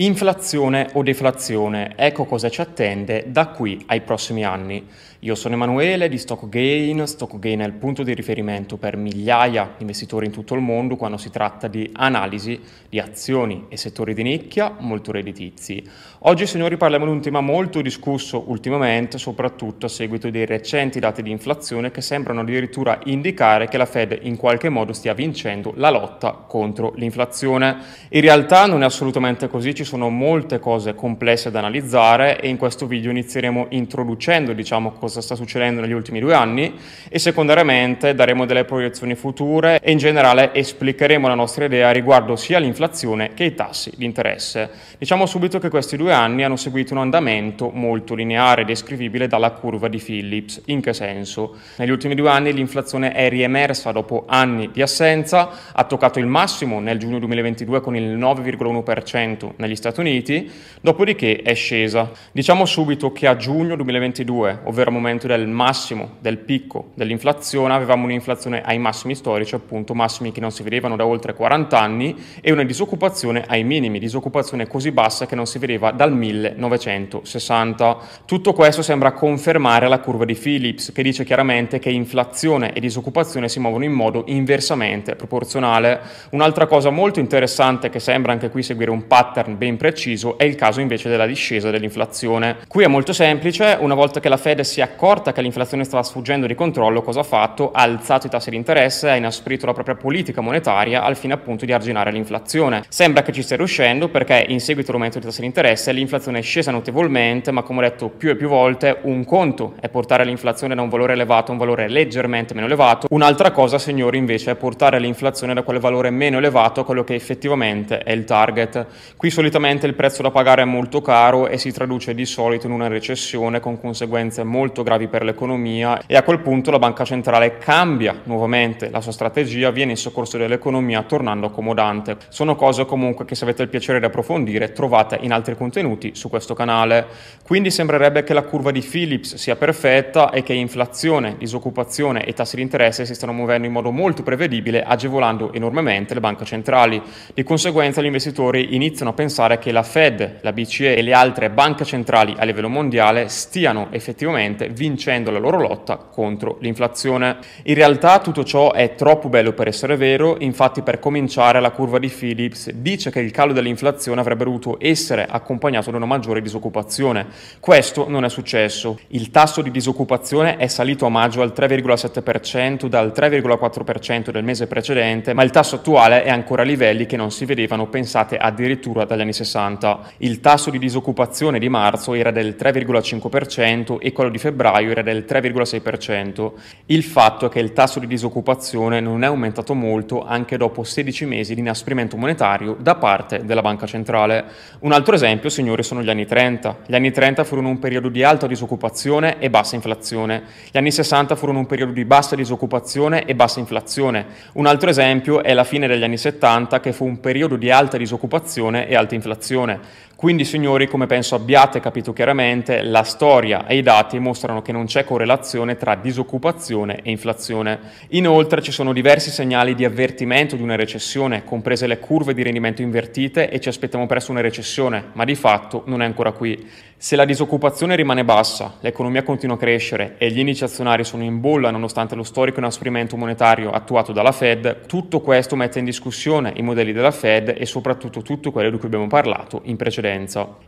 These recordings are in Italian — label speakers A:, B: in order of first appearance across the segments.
A: Inflazione o deflazione, ecco cosa ci attende da qui ai prossimi anni. Io sono Emanuele di StockGain. StockGain è il punto di riferimento per migliaia di investitori in tutto il mondo quando si tratta di analisi di azioni e settori di nicchia molto redditizi. Oggi, signori, parliamo di un tema molto discusso ultimamente, soprattutto a seguito dei recenti dati di inflazione che sembrano addirittura indicare che la Fed in qualche modo stia vincendo la lotta contro l'inflazione. In realtà non è assolutamente così, ci sono molte cose complesse da analizzare e in questo video inizieremo introducendo, diciamo, cosa sta succedendo negli ultimi due anni e secondariamente daremo delle proiezioni future e in generale esplicheremo la nostra idea riguardo sia l'inflazione che i tassi di interesse. Diciamo subito che questi due anni hanno seguito un andamento molto lineare descrivibile dalla curva di Phillips. In che senso? Negli ultimi due anni l'inflazione è riemersa dopo anni di assenza, ha toccato il massimo nel giugno 2022 con il 9,1% negli Stati Uniti, dopodiché è scesa. Diciamo subito che a giugno 2022, ovvero momento del massimo, del picco dell'inflazione, avevamo un'inflazione ai massimi storici, appunto massimi che non si vedevano da oltre 40 anni, e una disoccupazione ai minimi, disoccupazione così bassa che non si vedeva dal 1960. Tutto questo sembra confermare la curva di Phillips, che dice chiaramente che inflazione e disoccupazione si muovono in modo inversamente proporzionale. Un'altra cosa molto interessante che sembra anche qui seguire un pattern ben preciso è il caso invece della discesa dell'inflazione. Qui è molto semplice, una volta che la Fed si è accorta che l'inflazione stava sfuggendo di controllo, cosa ha fatto? Ha alzato i tassi di interesse, ha inasprito la propria politica monetaria al fine appunto di arginare l'inflazione. Sembra che ci stia riuscendo perché in seguito all'aumento dei tassi di interesse l'inflazione è scesa notevolmente, ma come ho detto più e più volte, un conto è portare l'inflazione da un valore elevato a un valore leggermente meno elevato, un'altra cosa, signori, invece è portare l'inflazione da quel valore meno elevato a quello che effettivamente è il target. Qui solitamente il prezzo da pagare è molto caro e si traduce di solito in una recessione con conseguenze molto gravi per l'economia e a quel punto la banca centrale cambia nuovamente la sua strategia, viene in soccorso dell'economia tornando accomodante. Sono cose comunque che se avete il piacere di approfondire trovate in altri contenuti su questo canale. Quindi sembrerebbe che la curva di Phillips sia perfetta e che inflazione, disoccupazione e tassi di interesse si stiano muovendo in modo molto prevedibile, agevolando enormemente le banche centrali. Di conseguenza gli investitori iniziano a pensare che la Fed, la BCE e le altre banche centrali a livello mondiale stiano effettivamente vincendo la loro lotta contro l'inflazione. In realtà tutto ciò è troppo bello per essere vero, infatti per cominciare la curva di Phillips dice che il calo dell'inflazione avrebbe dovuto essere accompagnato da una maggiore disoccupazione. Questo non è successo. Il tasso di disoccupazione è salito a maggio al 3,7% dal 3,4% del mese precedente, ma il tasso attuale è ancora a livelli che non si vedevano pensate addirittura dagli anni 60. Il tasso di disoccupazione di marzo era del 3,5% e quello di febbraio era del 3,6%. Il fatto è che il tasso di disoccupazione non è aumentato molto anche dopo 16 mesi di inasprimento monetario da parte della banca centrale. Un altro esempio, signori, sono gli anni 30. Gli anni 30 furono un periodo di alta disoccupazione e bassa inflazione. Gli anni 60 furono un periodo di bassa disoccupazione e bassa inflazione. Un altro esempio è la fine degli anni 70 che fu un periodo di alta disoccupazione e alta inflazione inflazione quindi, signori, come penso abbiate capito chiaramente, la storia e i dati mostrano che non c'è correlazione tra disoccupazione e inflazione. Inoltre ci sono diversi segnali di avvertimento di una recessione, comprese le curve di rendimento invertite e ci aspettiamo presto una recessione, ma di fatto non è ancora qui. Se la disoccupazione rimane bassa, l'economia continua a crescere e gli indici azionari sono in bolla nonostante lo storico inasprimento monetario attuato dalla Fed, tutto questo mette in discussione i modelli della Fed e soprattutto tutto quello di cui abbiamo parlato in precedenza.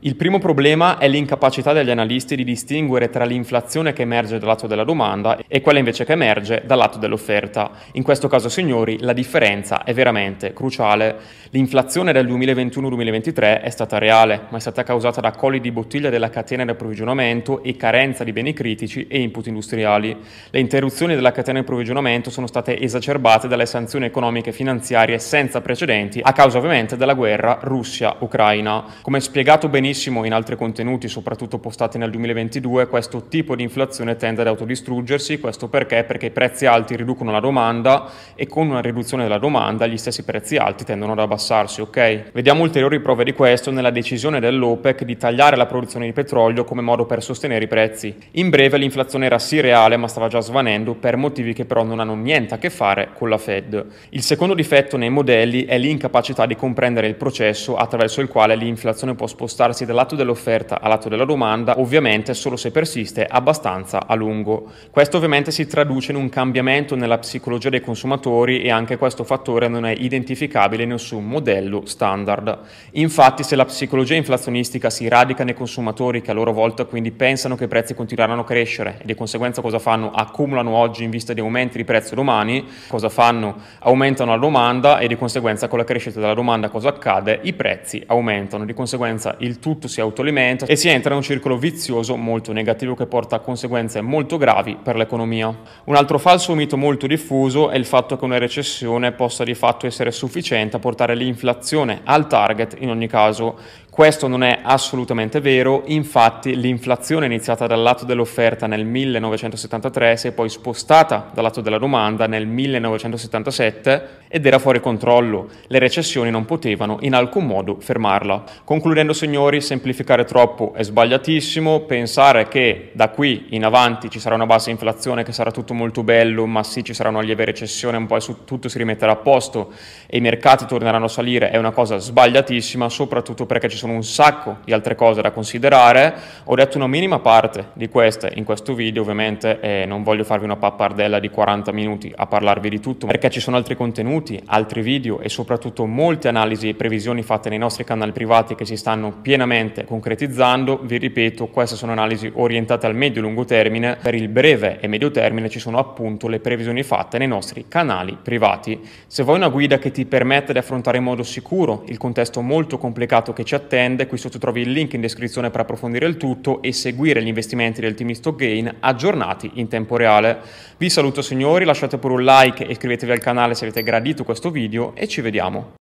A: Il primo problema è l'incapacità degli analisti di distinguere tra l'inflazione che emerge dal lato della domanda e quella invece che emerge dal lato dell'offerta. In questo caso, signori, la differenza è veramente cruciale. L'inflazione del 2021-2023 è stata reale, ma è stata causata da colli di bottiglia della catena di approvvigionamento e carenza di beni critici e input industriali. Le interruzioni della catena di approvvigionamento sono state esacerbate dalle sanzioni economiche e finanziarie senza precedenti a causa ovviamente della guerra Russia-Ucraina. Come spiegato benissimo in altri contenuti, soprattutto postati nel 2022, questo tipo di inflazione tende ad autodistruggersi, questo perché? Perché i prezzi alti riducono la domanda e con una riduzione della domanda gli stessi prezzi alti tendono ad abbassarsi, ok? Vediamo ulteriori prove di questo nella decisione dell'OPEC di tagliare la produzione di petrolio come modo per sostenere i prezzi. In breve l'inflazione era sì reale ma stava già svanendo per motivi che però non hanno niente a che fare con la Fed. Il secondo difetto nei modelli è l'incapacità di comprendere il processo attraverso il quale l'inflazione può spostarsi dal lato dell'offerta al lato della domanda, ovviamente solo se persiste abbastanza a lungo. Questo ovviamente si traduce in un cambiamento nella psicologia dei consumatori e anche questo fattore non è identificabile in nessun modello standard. Infatti se la psicologia inflazionistica si radica nei consumatori che a loro volta quindi pensano che i prezzi continueranno a crescere e di conseguenza cosa fanno? Accumulano oggi in vista di aumenti di prezzo domani, cosa fanno? Aumentano la domanda e di conseguenza con la crescita della domanda cosa accade? I prezzi aumentano, di conseguenza il tutto si autoalimenta e si entra in un circolo vizioso molto negativo che porta a conseguenze molto gravi per l'economia. Un altro falso mito molto diffuso è il fatto che una recessione possa di fatto essere sufficiente a portare l'inflazione al target in ogni caso. Questo non è assolutamente vero, infatti l'inflazione iniziata dal lato dell'offerta nel 1973 si è poi spostata dal lato della domanda nel 1977 ed era fuori controllo. Le recessioni non potevano in alcun modo fermarla. Concludendo signori, semplificare troppo è sbagliatissimo, pensare che da qui in avanti ci sarà una bassa inflazione, che sarà tutto molto bello, ma sì ci sarà una lieve recessione, un po' tutto si rimetterà a posto e i mercati torneranno a salire è una cosa sbagliatissima, soprattutto perché ci sono un sacco di altre cose da considerare. Ho detto una minima parte di queste in questo video, ovviamente eh, non voglio farvi una pappardella di 40 minuti a parlarvi di tutto, perché ci sono altri contenuti, altri video e soprattutto molte analisi e previsioni fatte nei nostri canali privati che si stanno pienamente concretizzando. Vi ripeto, queste sono analisi orientate al medio-lungo termine, per il breve e medio termine ci sono appunto le previsioni fatte nei nostri canali privati. Se vuoi una guida che ti permette di affrontare in modo sicuro il contesto molto complicato che ci attende, attende, qui sotto trovi il link in descrizione per approfondire il tutto e seguire gli investimenti del team Stock Gain aggiornati in tempo reale. Vi saluto signori, lasciate pure un like e iscrivetevi al canale se avete gradito questo video e ci vediamo.